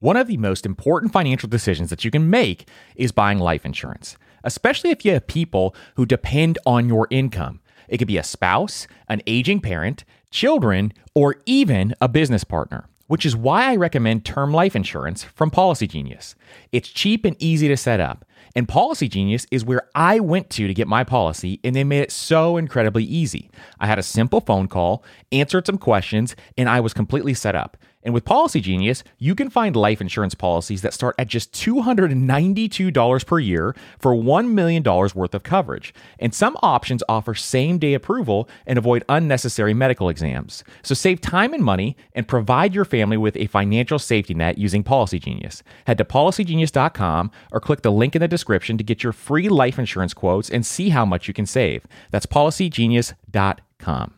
One of the most important financial decisions that you can make is buying life insurance, especially if you have people who depend on your income. It could be a spouse, an aging parent, children, or even a business partner, which is why I recommend term life insurance from Policygenius. It's cheap and easy to set up. And Policygenius is where I went to to get my policy, and they made it so incredibly easy. I had a simple phone call, answered some questions, and I was completely set up. And with Policygenius, you can find life insurance policies that start at just $292 per year for $1 million worth of coverage. And some options offer same day approval and avoid unnecessary medical exams. So save time and money and provide your family with a financial safety net using Policygenius. Head to policygenius.com or click the link in the description to get your free life insurance quotes and see how much you can save. That's policygenius.com.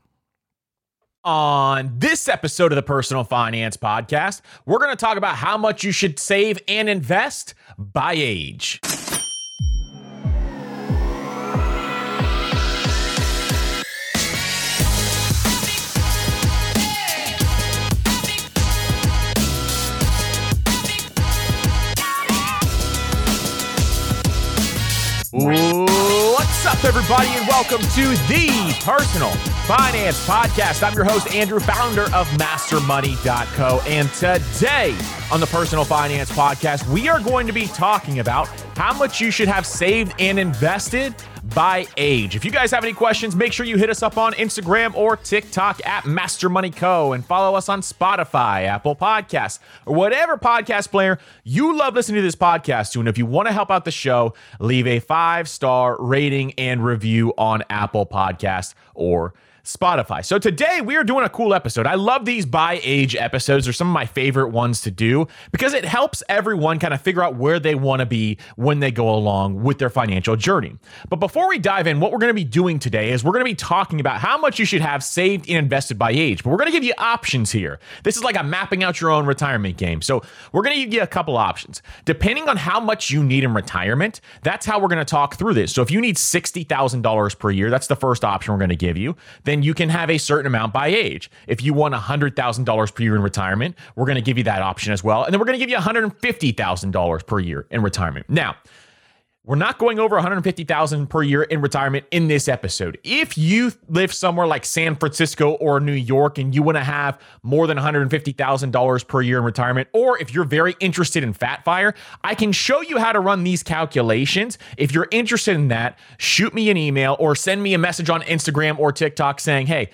On this episode of the Personal Finance Podcast, we're going to talk about how much you should save and invest by age. What's up, everybody, and welcome to the Personal Finance Podcast. I'm your host, Andrew, founder of MasterMoney.co. And today on the Personal Finance Podcast, we are going to be talking about how much you should have saved and invested by age. If you guys have any questions, make sure you hit us up on Instagram or TikTok at Master Money Co. and follow us on Spotify, Apple Podcasts, or whatever podcast player you love listening to this podcast to. And if you want to help out the show, leave a five star rating and review on Apple Podcasts or Spotify. So today we are doing a cool episode. I love these by age episodes. They're some of my favorite ones to do because it helps everyone kind of figure out where they want to be when they go along with their financial journey. But before we dive in, what we're going to be doing today is we're going to be talking about how much you should have saved and invested by age. But we're going to give you options here. This is like a mapping out your own retirement game. So we're going to give you a couple options. Depending on how much you need in retirement, that's how we're going to talk through this. So if you need $60,000 per year, that's the first option we're going to give you then you can have a certain amount by age. If you want $100,000 per year in retirement, we're going to give you that option as well. And then we're going to give you $150,000 per year in retirement. Now, we're not going over 150,000 per year in retirement in this episode. If you live somewhere like San Francisco or New York and you want to have more than $150,000 per year in retirement, or if you're very interested in Fat Fire, I can show you how to run these calculations. If you're interested in that, shoot me an email or send me a message on Instagram or TikTok saying, "Hey,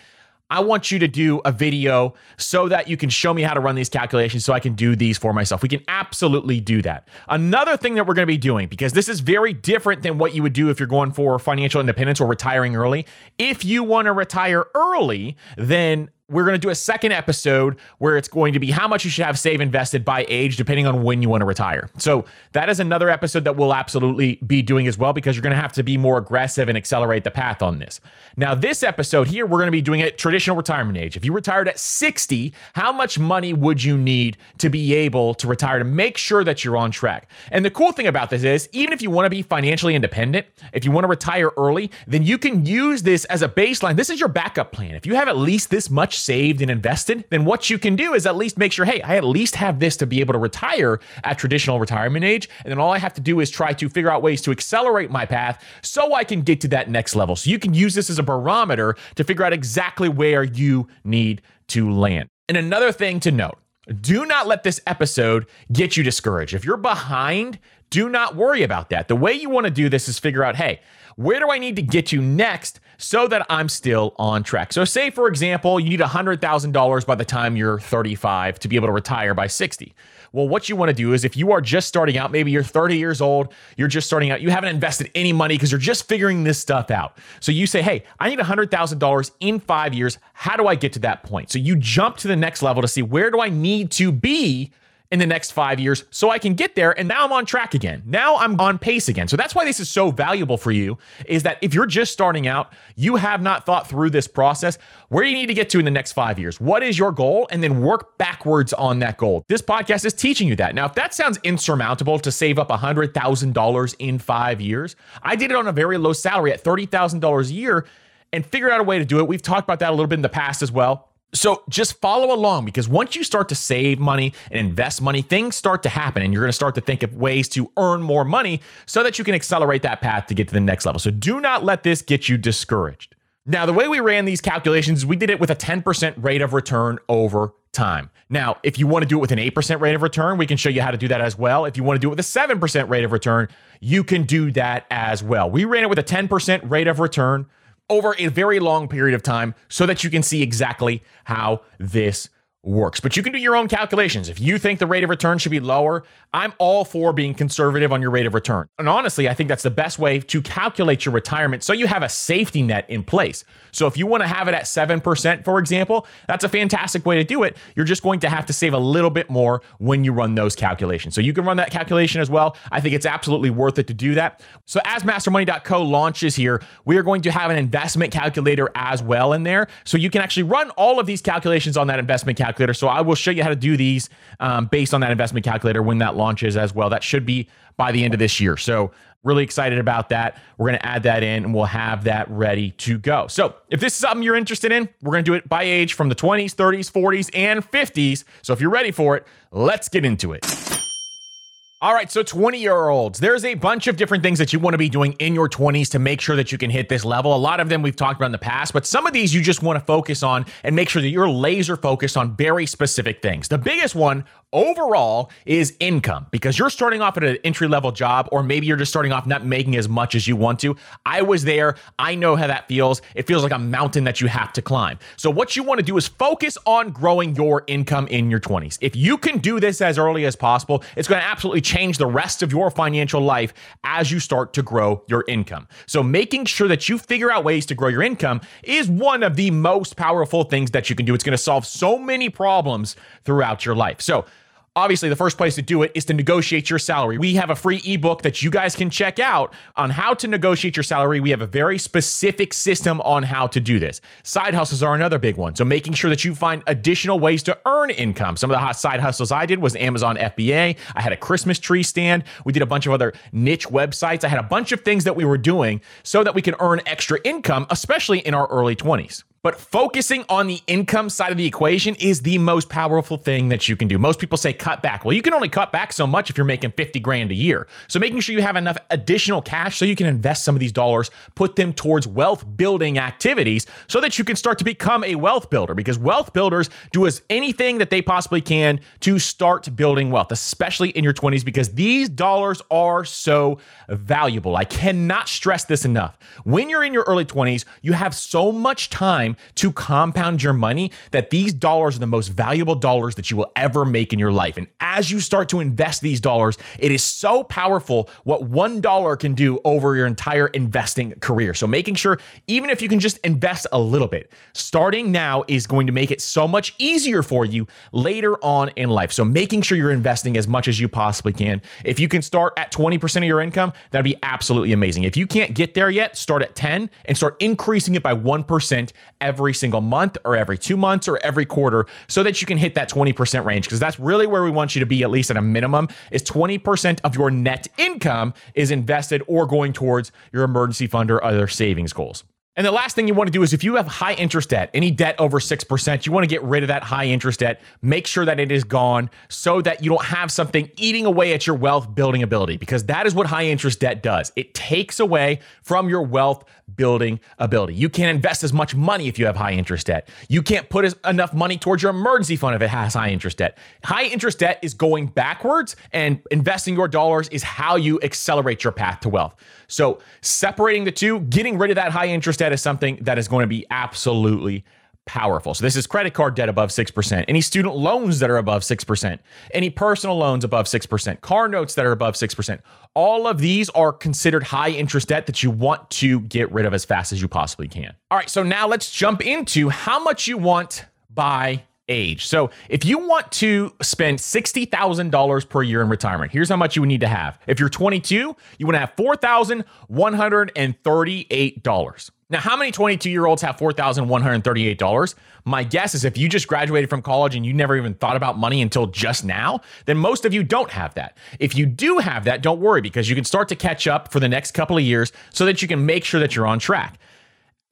I want you to do a video so that you can show me how to run these calculations so I can do these for myself. We can absolutely do that. Another thing that we're going to be doing, because this is very different than what you would do if you're going for financial independence or retiring early. If you want to retire early, then we're going to do a second episode where it's going to be how much you should have save invested by age, depending on when you want to retire. So that is another episode that we'll absolutely be doing as well, because you're going to have to be more aggressive and accelerate the path on this. Now, this episode here, we're going to be doing it traditional retirement age. If you retired at 60, how much money would you need to be able to retire to make sure that you're on track? And the cool thing about this is, even if you want to be financially independent, if you want to retire early, then you can use this as a baseline. This is your backup plan. If you have at least this much saved and invested, then what you can do is at least make sure, hey, I at least have this to be able to retire at traditional retirement age. And then all I have to do is try to figure out ways to accelerate my path so I can get to that next level. So you can use this as a barometer to figure out exactly where you need to land. And another thing to note, do not let this episode get you discouraged. If you're behind, do not worry about that. The way you want to do this is figure out, hey, where do I need to get to next so that I'm still on track? So, say for example, you need $100,000 by the time you're 35 to be able to retire by 60. Well, what you want to do is if you are just starting out, maybe you're 30 years old, you're just starting out, you haven't invested any money because you're just figuring this stuff out. So you say, hey, I need $100,000 in five years. How do I get to that point? So you jump to the next level to see where do I need to be in the next five years so I can get there. And now I'm on track again. Now I'm on pace again. So that's why this is so valuable for you is that if you're just starting out, you have not thought through this process, where do you need to get to in the next five years? What is your goal? And then work backwards on that goal. This podcast is teaching you that. Now, if that sounds insurmountable to save up $100,000 in five years, I did it on a very low salary at $30,000 a year and figured out a way to do it. We've talked about that a little bit in the past as well. So just follow along because once you start to save money and invest money, things start to happen and you're going to start to think of ways to earn more money so that you can accelerate that path to get to the next level. So do not let this get you discouraged. Now, the way we ran these calculations, we did it with a 10% rate of return over time. Now, if you want to do it with an 8% rate of return, we can show you how to do that as well. If you want to do it with a 7% rate of return, you can do that as well. We ran it with a 10% rate of return over a very long period of time so that you can see exactly how this works. But you can do your own calculations. If you think the rate of return should be lower, I'm all for being conservative on your rate of return. And honestly, I think that's the best way to calculate your retirement so you have a safety net in place. So if you want to have it at 7%, for example, that's a fantastic way to do it. You're just going to have to save a little bit more when you run those calculations. So you can run that calculation as well. I think it's absolutely worth it to do that. So as mastermoney.co launches here, we are going to have an investment calculator as well in there. So you can actually run all of these calculations on that investment calculator. So I will show you how to do these um, based on that investment calculator when that launches as well. That should be by the end of this year. So, really excited about that. We're going to add that in and we'll have that ready to go. So, if this is something you're interested in, we're going to do it by age from the 20s, 30s, 40s, and 50s. So, if you're ready for it, let's get into it. All right, so 20 year olds, there's a bunch of different things that you want to be doing in your 20s to make sure that you can hit this level. A lot of them we've talked about in the past, but some of these you just want to focus on and make sure that you're laser focused on very specific things. The biggest one overall is income because you're starting off at an entry level job, or maybe you're just starting off not making as much as you want to. I was there. I know how that feels. It feels like a mountain that you have to climb. So, what you want to do is focus on growing your income in your 20s. If you can do this as early as possible, it's going to absolutely change the rest of your financial life as you start to grow your income. So, making sure that you figure out ways to grow your income is one of the most powerful things that you can do. It's going to solve so many problems throughout your life. So, Obviously, the first place to do it is to negotiate your salary. We have a free ebook that you guys can check out on how to negotiate your salary. We have a very specific system on how to do this. Side hustles are another big one. So, making sure that you find additional ways to earn income. Some of the hot side hustles I did was Amazon FBA. I had a Christmas tree stand. We did a bunch of other niche websites. I had a bunch of things that we were doing so that we can earn extra income, especially in our early 20s. But focusing on the income side of the equation is the most powerful thing that you can do. Most people say cut back. Well, you can only cut back so much if you're making 50 grand a year. So making sure you have enough additional cash so you can invest some of these dollars, put them towards wealth building activities so that you can start to become a wealth builder because wealth builders do as anything that they possibly can to start building wealth, especially in your 20s because these dollars are so valuable. I cannot stress this enough. When you're in your early 20s, you have so much time to compound your money that these dollars are the most valuable dollars that you will ever make in your life. And as you start to invest these dollars, it is so powerful what $1 can do over your entire investing career. So making sure, even if you can just invest a little bit, starting now is going to make it so much easier for you later on in life. So making sure you're investing as much as you possibly can. If you can start at 20% of your income, that'd be absolutely amazing. If you can't get there yet, start at 10 and start increasing it by 1% every single month or every two months or every quarter so that you can hit that 20% range because that's really where we want you to be at least at a minimum is 20% of your net income is invested or going towards your emergency fund or other savings goals. And the last thing you want to do is if you have high interest debt, any debt over 6%, you want to get rid of that high interest debt. Make sure that it is gone so that you don't have something eating away at your wealth building ability because that is what high interest debt does. It takes away from your wealth building ability. You can't invest as much money if you have high interest debt. You can't put as, enough money towards your emergency fund if it has high interest debt. High interest debt is going backwards and investing your dollars is how you accelerate your path to wealth. So, separating the two, getting rid of that high interest debt is something that is going to be absolutely powerful. So, this is credit card debt above 6%, any student loans that are above 6%, any personal loans above 6%, car notes that are above 6%. All of these are considered high interest debt that you want to get rid of as fast as you possibly can. All right, so now let's jump into how much you want by age. So if you want to spend $60,000 per year in retirement, here's how much you would need to have. If you're 22, you want to have $4,138. Now, how many 22 year olds have $4,138? My guess is if you just graduated from college and you never even thought about money until just now, then most of you don't have that. If you do have that, don't worry because you can start to catch up for the next couple of years so that you can make sure that you're on track.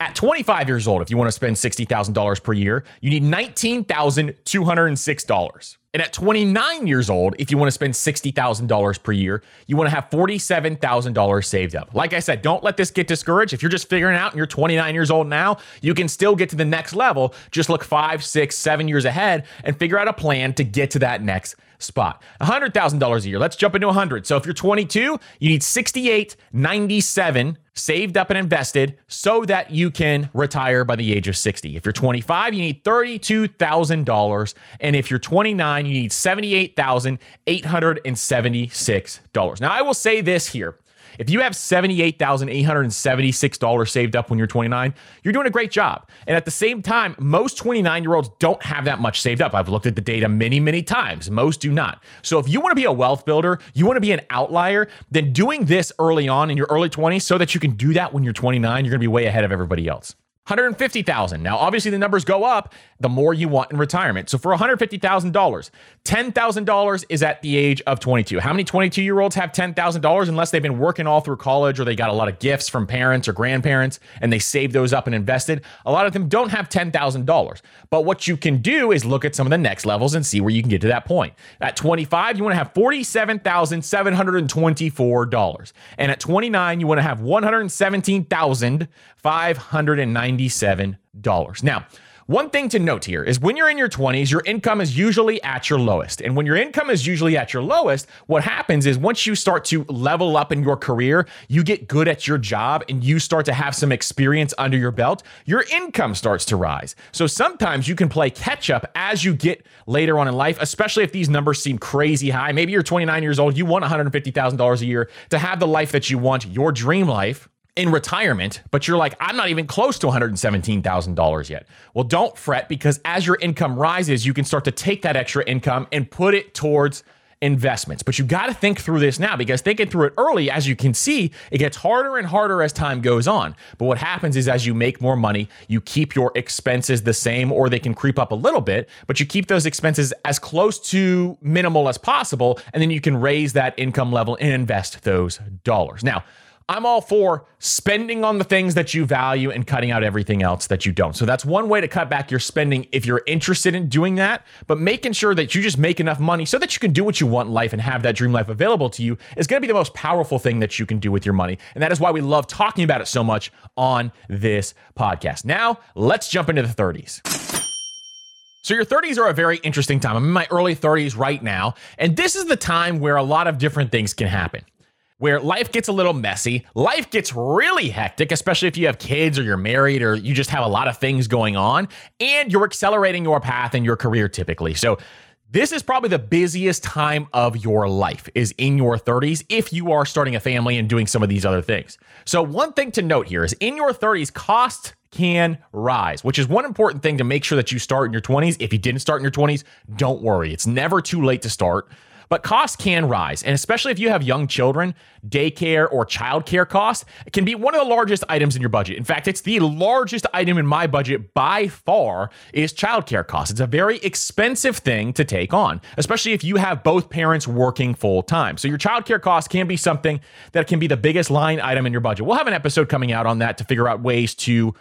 At 25 years old, if you want to spend $60,000 per year, you need $19,206. And at 29 years old, if you want to spend $60,000 per year, you want to have $47,000 saved up. Like I said, don't let this get discouraged. If you're just figuring out and you're 29 years old now, you can still get to the next level. Just look five, six, seven years ahead and figure out a plan to get to that next spot. $100,000 a year. Let's jump into 100. So if you're 22, you need 6897 saved up and invested so that you can retire by the age of 60. If you're 25, you need $32,000 and if you're 29, you need $78,876. Now I will say this here. If you have $78,876 saved up when you're 29, you're doing a great job. And at the same time, most 29 year olds don't have that much saved up. I've looked at the data many, many times. Most do not. So if you want to be a wealth builder, you want to be an outlier, then doing this early on in your early 20s so that you can do that when you're 29, you're going to be way ahead of everybody else. 150,000. Now, obviously the numbers go up the more you want in retirement. So for $150,000, $10,000 is at the age of 22. How many 22-year-olds have $10,000 unless they've been working all through college or they got a lot of gifts from parents or grandparents and they saved those up and invested? A lot of them don't have $10,000. But what you can do is look at some of the next levels and see where you can get to that point. At 25, you want to have $47,724. And at 29, you want to have $117,597. Now, one thing to note here is when you're in your 20s, your income is usually at your lowest. And when your income is usually at your lowest, what happens is once you start to level up in your career, you get good at your job and you start to have some experience under your belt, your income starts to rise. So sometimes you can play catch up as you get later on in life, especially if these numbers seem crazy high. Maybe you're 29 years old, you want $150,000 a year to have the life that you want, your dream life in retirement, but you're like, I'm not even close to $117,000 yet. Well, don't fret because as your income rises, you can start to take that extra income and put it towards investments. But you got to think through this now because thinking through it early, as you can see, it gets harder and harder as time goes on. But what happens is as you make more money, you keep your expenses the same or they can creep up a little bit, but you keep those expenses as close to minimal as possible. And then you can raise that income level and invest those dollars. Now, I'm all for spending on the things that you value and cutting out everything else that you don't. So that's one way to cut back your spending if you're interested in doing that. But making sure that you just make enough money so that you can do what you want in life and have that dream life available to you is going to be the most powerful thing that you can do with your money. And that is why we love talking about it so much on this podcast. Now, let's jump into the 30s. So, your 30s are a very interesting time. I'm in my early 30s right now, and this is the time where a lot of different things can happen where life gets a little messy. Life gets really hectic, especially if you have kids or you're married or you just have a lot of things going on and you're accelerating your path in your career typically. So, this is probably the busiest time of your life is in your 30s if you are starting a family and doing some of these other things. So one thing to note here is in your 30s costs can rise, which is one important thing to make sure that you start in your 20s. If you didn't start in your 20s, don't worry. It's never too late to start. But costs can rise. And especially if you have young children, daycare or childcare costs can be one of the largest items in your budget. In fact, it's the largest item in my budget by far is childcare costs. It's a very expensive thing to take on, especially if you have both parents working full time. So your childcare costs can be something that can be the biggest line item in your budget. We'll have an episode coming out on that to figure out ways to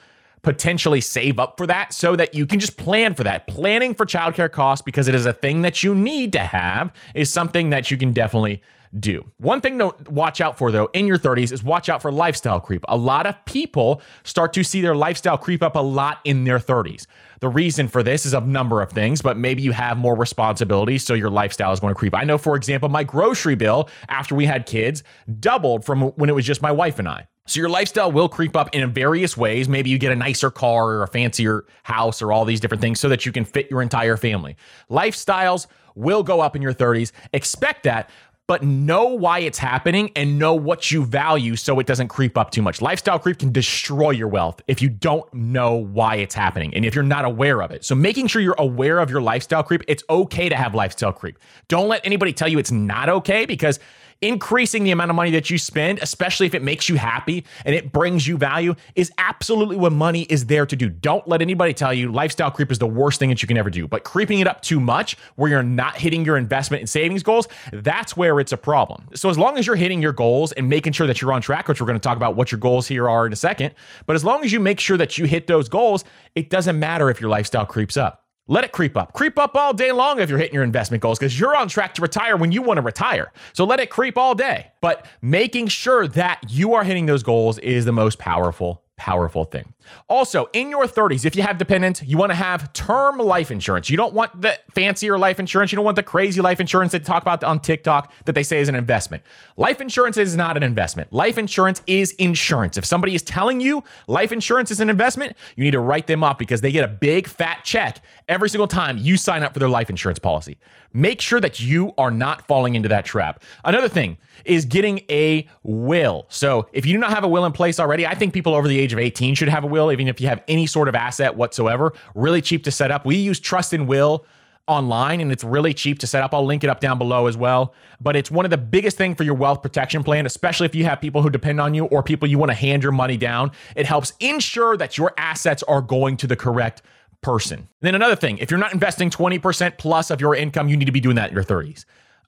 potentially save up for that so that you can just plan for that. Planning for childcare costs because it is a thing that you need to have is something that you can definitely do. One thing to watch out for though in your 30s is watch out for lifestyle creep. A lot of people start to see their lifestyle creep up a lot in their 30s. The reason for this is a number of things, but maybe you have more responsibilities, so your lifestyle is going to creep. I know, for example, my grocery bill after we had kids doubled from when it was just my wife and I. So your lifestyle will creep up in various ways. Maybe you get a nicer car or a fancier house or all these different things so that you can fit your entire family. Lifestyles will go up in your 30s. Expect that, but know why it's happening and know what you value so it doesn't creep up too much. Lifestyle creep can destroy your wealth if you don't know why it's happening and if you're not aware of it. So making sure you're aware of your lifestyle creep, it's okay to have lifestyle creep. Don't let anybody tell you it's not okay because increasing the amount of money that you spend, especially if it makes you happy and it brings you value, is absolutely what money is there to do. Don't let anybody tell you lifestyle creep is the worst thing that you can ever do. But creeping it up too much where you're not hitting your investment and savings goals, that's where it's a problem. So as long as you're hitting your goals and making sure that you're on track, which we're going to talk about what your goals here are in a second, but as long as you make sure that you hit those goals, it doesn't matter if your lifestyle creeps up. Let it creep up. Creep up all day long if you're hitting your investment goals because you're on track to retire when you want to retire. So let it creep all day. But making sure that you are hitting those goals is the most powerful powerful thing. Also, in your 30s, if you have dependents, you want to have term life insurance. You don't want the fancier life insurance. You don't want the crazy life insurance they talk about on TikTok that they say is an investment. Life insurance is not an investment. Life insurance is insurance. If somebody is telling you life insurance is an investment, you need to write them off because they get a big fat check every single time you sign up for their life insurance policy. Make sure that you are not falling into that trap. Another thing is getting a will. So, if you do not have a will in place already, I think people over the age of 18 should have a will, even if you have any sort of asset whatsoever. Really cheap to set up. We use Trust and Will online and it's really cheap to set up. I'll link it up down below as well. But it's one of the biggest thing for your wealth protection plan, especially if you have people who depend on you or people you want to hand your money down. It helps ensure that your assets are going to the correct person. And then another thing, if you're not investing 20% plus of your income, you need to be doing that in your 30s.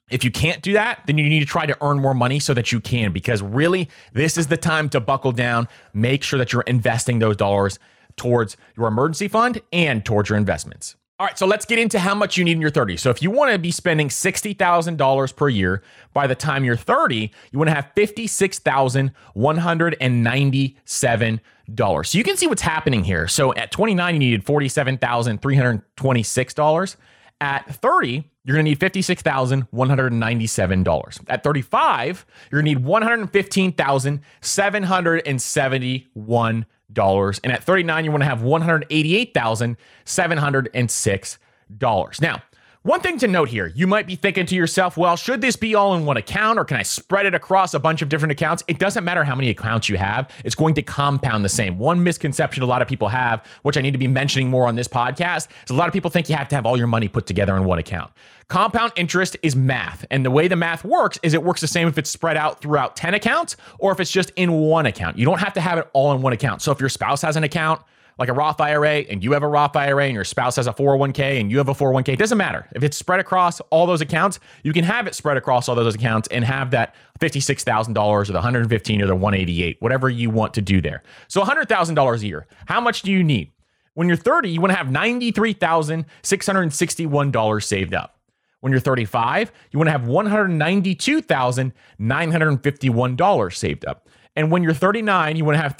If you can't do that, then you need to try to earn more money so that you can, because really, this is the time to buckle down. Make sure that you're investing those dollars towards your emergency fund and towards your investments. All right, so let's get into how much you need in your 30s. So if you want to be spending $60,000 per year by the time you're 30, you want to have $56,197. So you can see what's happening here. So at 29 you needed $47,326. At 30, you're going to need $56,197. At 35, you're going to need $115,771. And at 39, you want to have $188,706. Now, one thing to note here, you might be thinking to yourself, well, should this be all in one account or can I spread it across a bunch of different accounts? It doesn't matter how many accounts you have, it's going to compound the same. One misconception a lot of people have, which I need to be mentioning more on this podcast, is a lot of people think you have to have all your money put together in one account. Compound interest is math. And the way the math works is it works the same if it's spread out throughout 10 accounts or if it's just in one account. You don't have to have it all in one account. So if your spouse has an account, like a Roth IRA and you have a Roth IRA and your spouse has a 401k and you have a 401k, it doesn't matter. If it's spread across all those accounts, you can have it spread across all those accounts and have that $56,000 or the 115 or the 188, whatever you want to do there. So $100,000 a year. How much do you need? When you're 30, you want to have $93,661 saved up. When you're 35, you want to have $192,951 saved up. And when you're 39, you want to have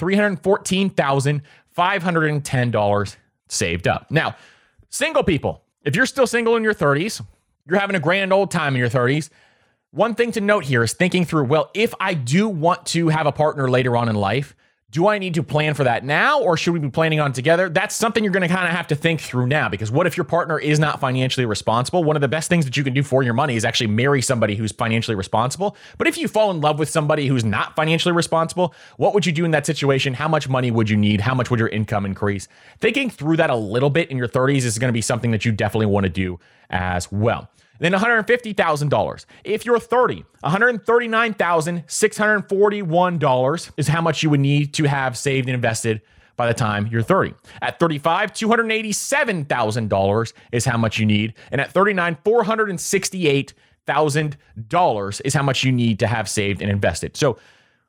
$314,510 saved up. Now, single people, if you're still single in your 30s, you're having a grand old time in your 30s. One thing to note here is thinking through well, if I do want to have a partner later on in life, Do I need to plan for that now or should we be planning on together? That's something you're going to kind of have to think through now because what if your partner is not financially responsible? One of the best things that you can do for your money is actually marry somebody who's financially responsible. But if you fall in love with somebody who's not financially responsible, what would you do in that situation? How much money would you need? How much would your income increase? Thinking through that a little bit in your 30s is going to be something that you definitely want to do as well. Then $150,000. If you're 30, $139,641 is how much you would need to have saved and invested by the time you're 30. At 35, $287,000 is how much you need. And at 39, $468,000 is how much you need to have saved and invested. So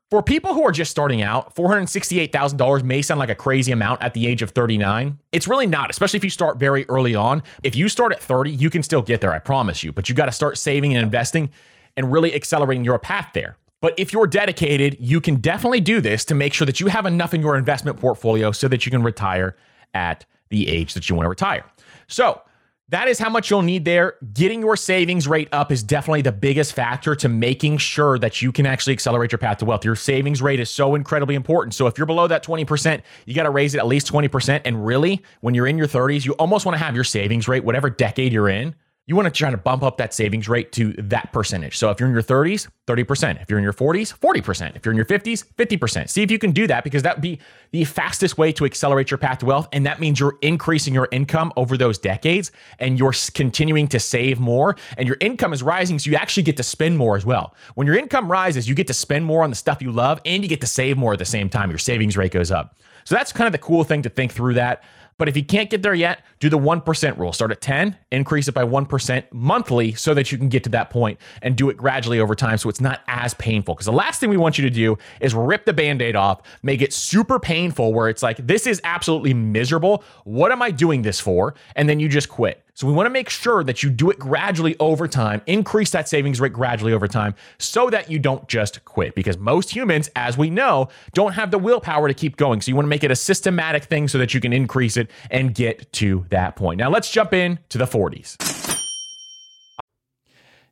for people who are just starting out, $468,000 may sound like a crazy amount at the age of 39. It's really not, especially if you start very early on. If you start at 30, you can still get there, I promise you, but you got to start saving and investing and really accelerating your path there. But if you're dedicated, you can definitely do this to make sure that you have enough in your investment portfolio so that you can retire at the age that you want to retire. So, that is how much you'll need there. Getting your savings rate up is definitely the biggest factor to making sure that you can actually accelerate your path to wealth. Your savings rate is so incredibly important. So if you're below that 20%, you got to raise it at least 20%. And really, when you're in your 30s, you almost want to have your savings rate, whatever decade you're in, you want to try to bump up that savings rate to that percentage. So if you're in your 30s, 30%. If you're in your 40s, 40%. If you're in your 50s, 50%. See if you can do that because that would be the fastest way to accelerate your path to wealth. And that means you're increasing your income over those decades and you're continuing to save more and your income is rising. So you actually get to spend more as well. When your income rises, you get to spend more on the stuff you love and you get to save more at the same time. Your savings rate goes up. So that's kind of the cool thing to think through that. But if you can't get there yet, do the 1% rule. Start at 10, increase it by 1% monthly so that you can get to that point and do it gradually over time so it's not as painful. Because the last thing we want you to do is rip the band aid off, make it super painful where it's like, this is absolutely miserable. What am I doing this for? And then you just quit. So we want to make sure that you do it gradually over time, increase that savings rate gradually over time so that you don't just quit. Because most humans, as we know, don't have the willpower to keep going. So you want to make it a systematic thing so that you can increase it and get to that point. Now let's jump in to the 40s.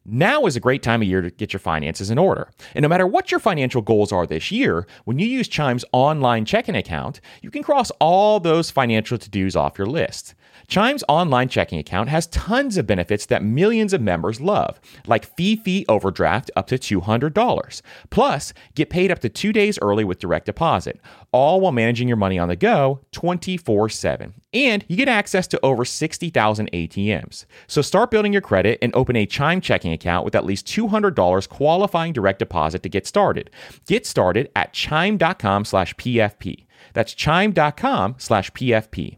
Now is a great time of year to get your finances in order. And no matter what your financial goals are this year, when you use Chime's online checking account, you can cross all those financial to dos off your list. Chime's online checking account has tons of benefits that millions of members love, like fee fee overdraft up to $200. Plus, get paid up to two days early with direct deposit, all while managing your money on the go 24 7. And you get access to over 60,000 ATMs. So start building your credit and open a Chime checking account with at least $200 qualifying direct deposit to get started. Get started at chime.com slash PFP. That's chime.com slash PFP.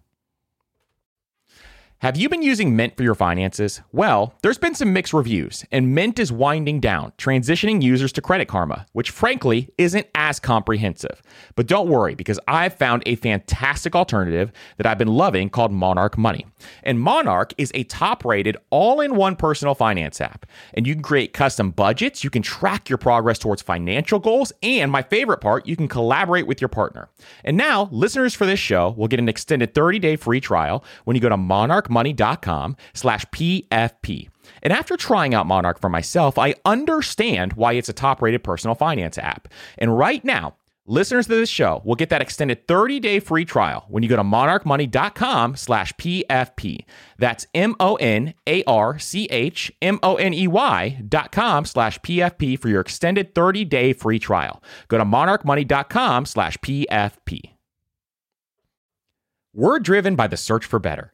Have you been using Mint for your finances? Well, there's been some mixed reviews, and Mint is winding down, transitioning users to Credit Karma, which frankly isn't as comprehensive. But don't worry, because I've found a fantastic alternative that I've been loving called Monarch Money. And Monarch is a top rated, all in one personal finance app. And you can create custom budgets, you can track your progress towards financial goals, and my favorite part, you can collaborate with your partner. And now, listeners for this show will get an extended 30 day free trial when you go to Monarch money.com slash PFP. And after trying out Monarch for myself, I understand why it's a top rated personal finance app. And right now, listeners to this show will get that extended 30-day free trial when you go to monarchmoney.com slash PFP. That's M-O-N-A-R-C-H-M-O-N-E-Y dot com slash PFP for your extended 30-day free trial. Go to monarchmoney.com slash PFP. We're driven by the search for better.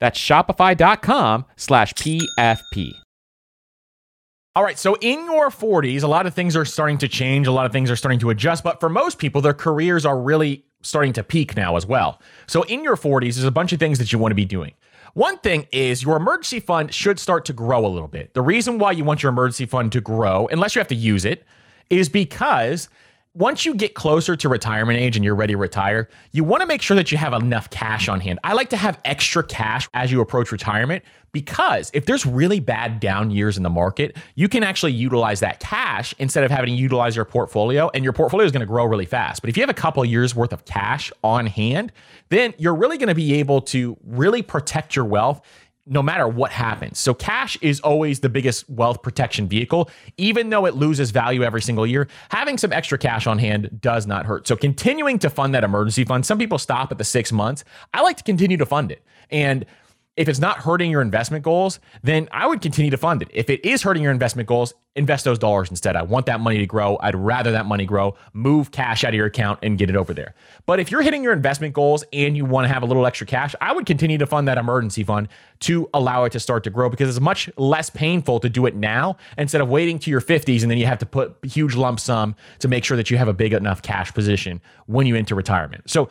That's shopify.com slash PFP. All right, so in your 40s, a lot of things are starting to change, a lot of things are starting to adjust, but for most people, their careers are really starting to peak now as well. So in your 40s, there's a bunch of things that you want to be doing. One thing is your emergency fund should start to grow a little bit. The reason why you want your emergency fund to grow, unless you have to use it, is because once you get closer to retirement age and you're ready to retire, you want to make sure that you have enough cash on hand. I like to have extra cash as you approach retirement because if there's really bad down years in the market, you can actually utilize that cash instead of having to utilize your portfolio, and your portfolio is going to grow really fast. But if you have a couple years worth of cash on hand, then you're really going to be able to really protect your wealth no matter what happens. So cash is always the biggest wealth protection vehicle, even though it loses value every single year. Having some extra cash on hand does not hurt. So continuing to fund that emergency fund, some people stop at the six months. I like to continue to fund it. And if it's not hurting your investment goals, then I would continue to fund it. If it is hurting your investment goals, invest those dollars instead. I want that money to grow. I'd rather that money grow. Move cash out of your account and get it over there. But if you're hitting your investment goals and you want to have a little extra cash, I would continue to fund that emergency fund to allow it to start to grow because it's much less painful to do it now instead of waiting to your 50s and then you have to put huge lump sum to make sure that you have a big enough cash position when you enter retirement. So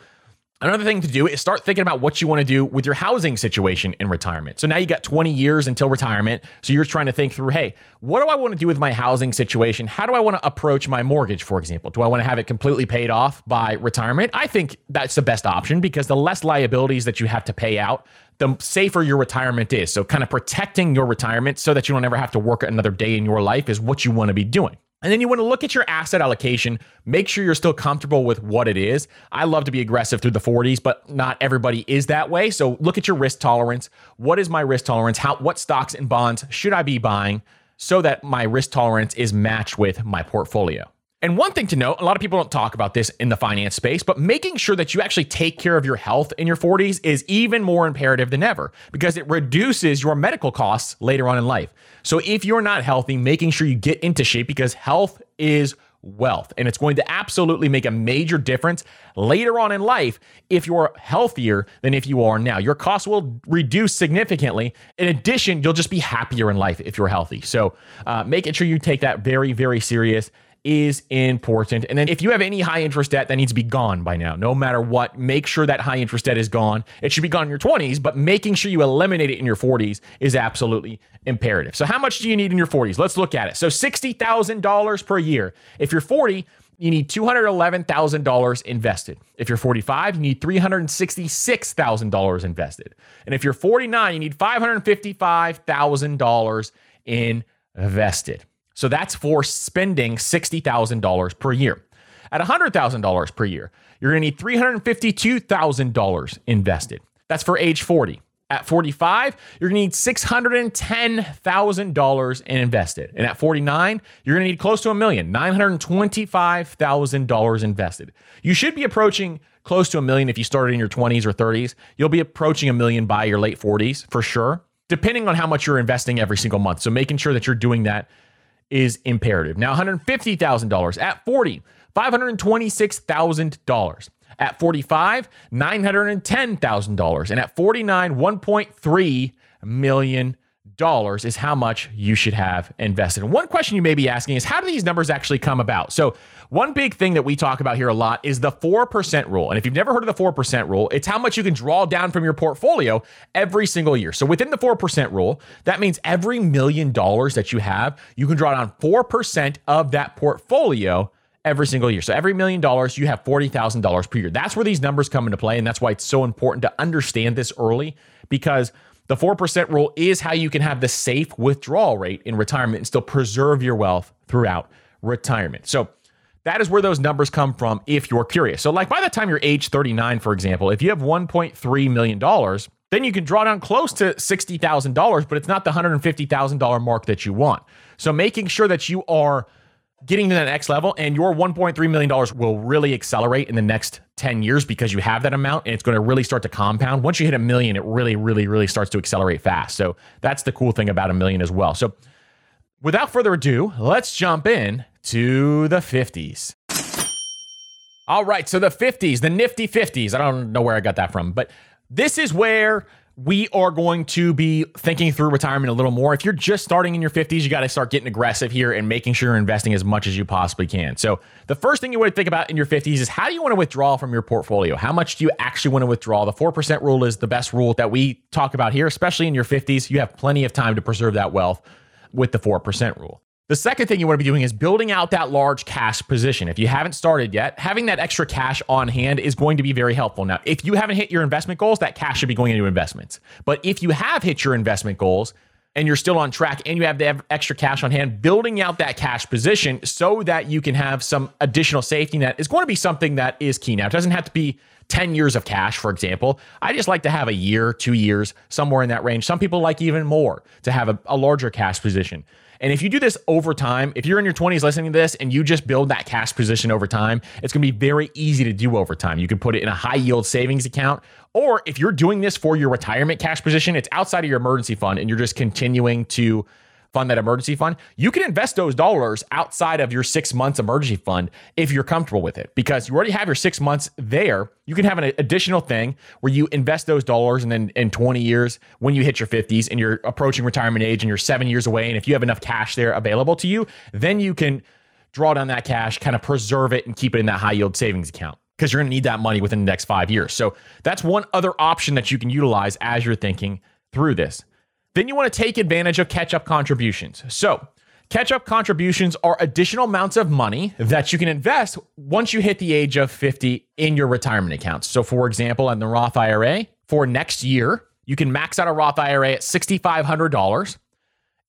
Another thing to do is start thinking about what you want to do with your housing situation in retirement. So now you got 20 years until retirement. So you're trying to think through, hey, what do I want to do with my housing situation? How do I want to approach my mortgage, for example? Do I want to have it completely paid off by retirement? I think that's the best option because the less liabilities that you have to pay out, the safer your retirement is. So kind of protecting your retirement so that you don't ever have to work another day in your life is what you want to be doing. And then you want to look at your asset allocation, make sure you're still comfortable with what it is. I love to be aggressive through the 40s, but not everybody is that way. So look at your risk tolerance. What is my risk tolerance? How what stocks and bonds should I be buying so that my risk tolerance is matched with my portfolio? And one thing to note, a lot of people don't talk about this in the finance space, but making sure that you actually take care of your health in your 40s is even more imperative than ever because it reduces your medical costs later on in life. So if you're not healthy, making sure you get into shape because health is wealth and it's going to absolutely make a major difference later on in life if you're healthier than if you are now. Your costs will reduce significantly. In addition, you'll just be happier in life if you're healthy. So, uh, making sure you take that very, very serious is important. And then if you have any high interest debt, that needs to be gone by now. No matter what, make sure that high interest debt is gone. It should be gone in your 20s, but making sure you eliminate it in your 40s is absolutely imperative. So, how much do you need in your 40s? Let's look at it. So, $60,000 per year. If you're 40, you need $211,000 invested. If you're 45, you need $366,000 invested. And if you're 49, you need $555,000 invested. So that's for spending $60,000 per year. At $100,000 per year, you're going to need $352,000 invested. That's for age 40. At 45, you're to need $610,000 invested. And at 49, you're to need close to a million, $925,000 invested. You should be approaching close to a million if you started in your 20s or 30s. You'll be approaching a million by your late 40s for sure, depending on how much you're investing every single month. So making sure that you're doing that is imperative. Now, $150,000 at 40, $526,000. At 45, $910,000. And at 49, $1.3 million dollars is how much you should have invested. And one question you may be asking is how do these numbers actually come about? So, one big thing that we talk about here a lot is the 4% rule. And if you've never heard of the 4% rule, it's how much you can draw down from your portfolio every single year. So, within the 4% rule, that means every million dollars that you have, you can draw down 4% of that portfolio every single year. So every million dollars, you have $40,000 per year. That's where these numbers come into play. And that's why it's so important to understand this early because the 4% rule is how you can have the safe withdrawal rate in retirement and still preserve your wealth throughout retirement. So that is where those numbers come from if you're curious. So, like by the time you're age 39, for example, if you have $1.3 million, then you can draw down close to $60,000, but it's not the $150,000 mark that you want. So, making sure that you are getting to that next level and your $1.3 million will really accelerate in the next 10 years because you have that amount and it's going to really start to compound. Once you hit a million, it really, really, really starts to accelerate fast. So that's the cool thing about a million as well. So without further ado, let's jump in to the 50s. All right, so the 50s, the nifty 50s. I don't know where I got that from, but this is where we are going to be thinking through retirement a little more. If you're just starting in your 50s, you got to start getting aggressive here and making sure you're investing as much as you possibly can. So, the first thing you want to think about in your 50s is how do you want to withdraw from your portfolio? How much do you actually want to withdraw? The 4% rule is the best rule that we talk about here, especially in your 50s. You have plenty of time to preserve that wealth with the 4% rule. The second thing you want to be doing is building out that large cash position. If you haven't started yet, having that extra cash on hand is going to be very helpful. Now, if you haven't hit your investment goals, that cash should be going into investments. But if you have hit your investment goals, and you're still on track and you have the extra cash on hand, building out that cash position so that you can have some additional safety net is going to be something that is key. Now, it doesn't have to be 10 years of cash, for example. I just like to have a year, two years, somewhere in that range. Some people like even more to have a, a larger cash position. And if you do this over time, if you're in your 20s listening to this and you just build that cash position over time, it's going to be very easy to do over time. You can put it in a high yield savings account. Or if you're doing this for your retirement cash position, it's outside of your emergency fund and you're just continuing to fund that emergency fund, you can invest those dollars outside of your six months emergency fund if you're comfortable with it because you already have your six months there. You can have an additional thing where you invest those dollars and then in 20 years, when you hit your 50s and you're approaching retirement age and you're seven years away, and if you have enough cash there available to you, then you can draw down that cash, kind of preserve it and keep it in that high yield savings account because you're going to need that money within the next five years. So that's one other option that you can utilize as you're thinking through this. Then you want to take advantage of catch up contributions. So, catch up contributions are additional amounts of money that you can invest once you hit the age of 50 in your retirement accounts. So, for example, in the Roth IRA for next year, you can max out a Roth IRA at $6,500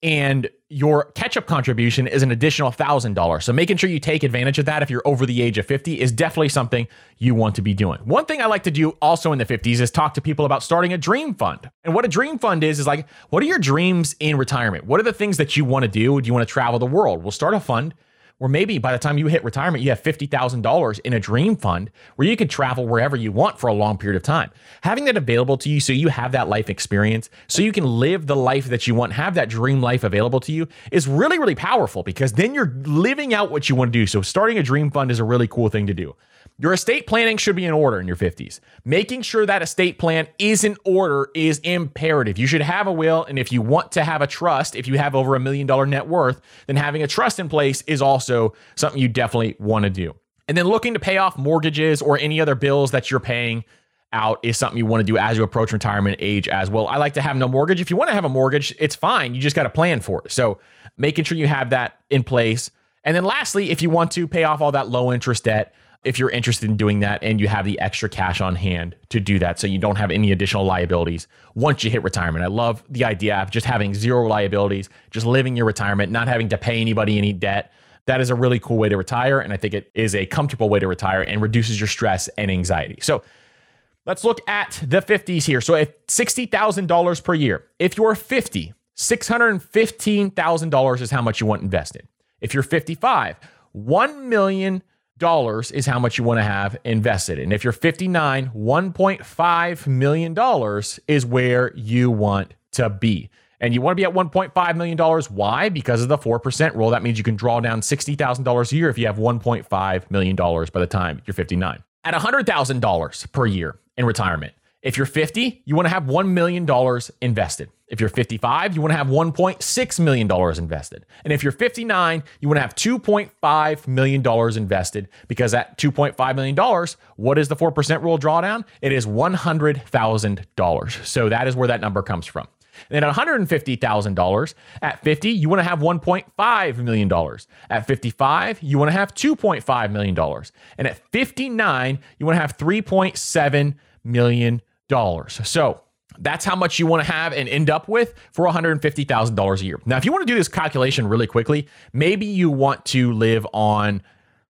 and your catch up contribution is an additional $1,000. So making sure you take advantage of that if you're over the age of 50 is definitely something you want to be doing. One thing I like to do also in the 50s is talk to people about starting a dream fund. And what a dream fund is, is like, what are your dreams in retirement? What are the things that you want to do? Do you want to travel the world? We'll start a fund or maybe by the time you hit retirement, you have $50,000 in a dream fund where you could travel wherever you want for a long period of time. Having that available to you so you have that life experience, so you can live the life that you want, have that dream life available to you is really, really powerful because then you're living out what you want to do. So starting a dream fund is a really cool thing to do. Your estate planning should be in order in your 50s. Making sure that estate plan is in order is imperative. You should have a will, and if you want to have a trust, if you have over a million dollar net worth, then having a trust in place is also something you definitely want to do. And then looking to pay off mortgages or any other bills that you're paying out is something you want to do as you approach retirement age as well. I like to have no mortgage. If you want to have a mortgage, it's fine. You just got to plan for it. So making sure you have that in place. And then lastly, if you want to pay off all that low interest debt, if you're interested in doing that and you have the extra cash on hand to do that so you don't have any additional liabilities once you hit retirement. I love the idea of just having zero liabilities, just living your retirement, not having to pay anybody any debt. That is a really cool way to retire. And I think it is a comfortable way to retire and reduces your stress and anxiety. So let's look at the 50s here. So if $60,000 per year, if you're 50, $615,000 is how much you want invested. If you're 55, 1 million dollars is how much you want to have invested. And if you're 59, 1.5 million dollars is where you want to be. And you want to be at $1.5 million. Why? Because of the 4% rule. That means you can draw down $60,000 a year if you have $1.5 million by the time you're 59. At $100,000 per year in retirement, if you're 50, you want to have $1 million invested. If you're 55, you want to have $1.6 million invested. And if you're 59, you want to have $2.5 million invested because at $2.5 million, what is the 4% rule drawdown? It is $100,000. So that is where that number comes from. And at $150,000 at 50, you want to have $1.5 million. At 55, you want to have $2.5 million. And at 59, you want to have $3.7 million. So that's how much you want to have and end up with for $150,000 a year. Now, if you want to do this calculation really quickly, maybe you want to live on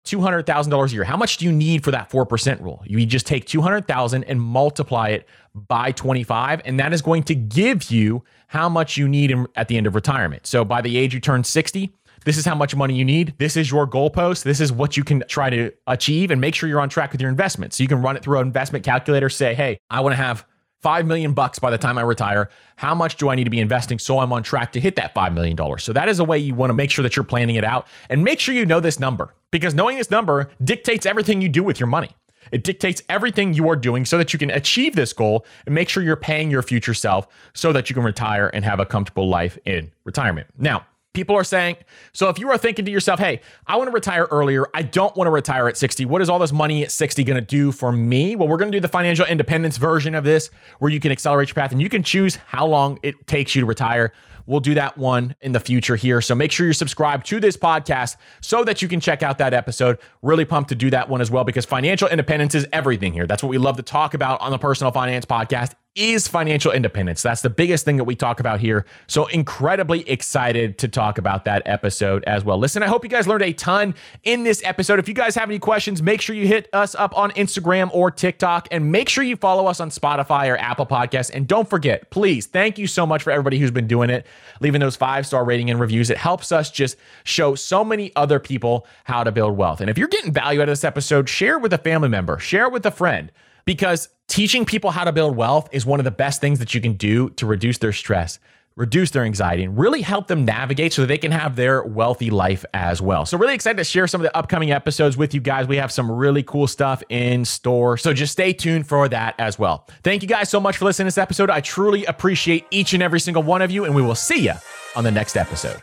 $200,000 a year. How much do you need for that 4% rule? You just take 200,000 and multiply it by 25 and that is going to give you how much you need in, at the end of retirement. So by the age you turn 60, this is how much money you need. This is your goalpost. This is what you can try to achieve and make sure you're on track with your investments. So you can run it through an investment calculator, say, "Hey, I want to have 5 million bucks by the time I retire. How much do I need to be investing so I'm on track to hit that $5 million? So that is a way you want to make sure that you're planning it out and make sure you know this number because knowing this number dictates everything you do with your money. It dictates everything you are doing so that you can achieve this goal and make sure you're paying your future self so that you can retire and have a comfortable life in retirement. Now, people are saying, so if you are thinking to yourself, hey, I want to retire earlier, I don't want to retire at 60, what is all this money at 60 going to do for me? Well, we're going to do the financial independence version of this where you can accelerate your path and you can choose how long it takes you to retire. We'll do that one in the future here. So make sure you're subscribed to this podcast so that you can check out that episode. Really pumped to do that one as well because financial independence is everything here. That's what we love to talk about on the Personal Finance Podcast is financial independence. That's the biggest thing that we talk about here. So incredibly excited to talk about that episode as well. Listen, I hope you guys learned a ton in this episode. If you guys have any questions, make sure you hit us up on Instagram or TikTok and make sure you follow us on Spotify or Apple Podcasts. And don't forget, please, thank you so much for everybody who's been doing it, leaving those five star rating and reviews. It helps us just show so many other people how to build wealth. And if you're getting value out of this episode, share it with a family member, share it with a friend because teaching people how to build wealth is one of the best things that you can do to reduce their stress, reduce their anxiety, and really help them navigate so that they can have their wealthy life as well. So, really excited to share some of the upcoming episodes with you guys. We have some really cool stuff in store. So, just stay tuned for that as well. Thank you guys so much for listening to this episode. I truly appreciate each and every single one of you, and we will see you on the next episode.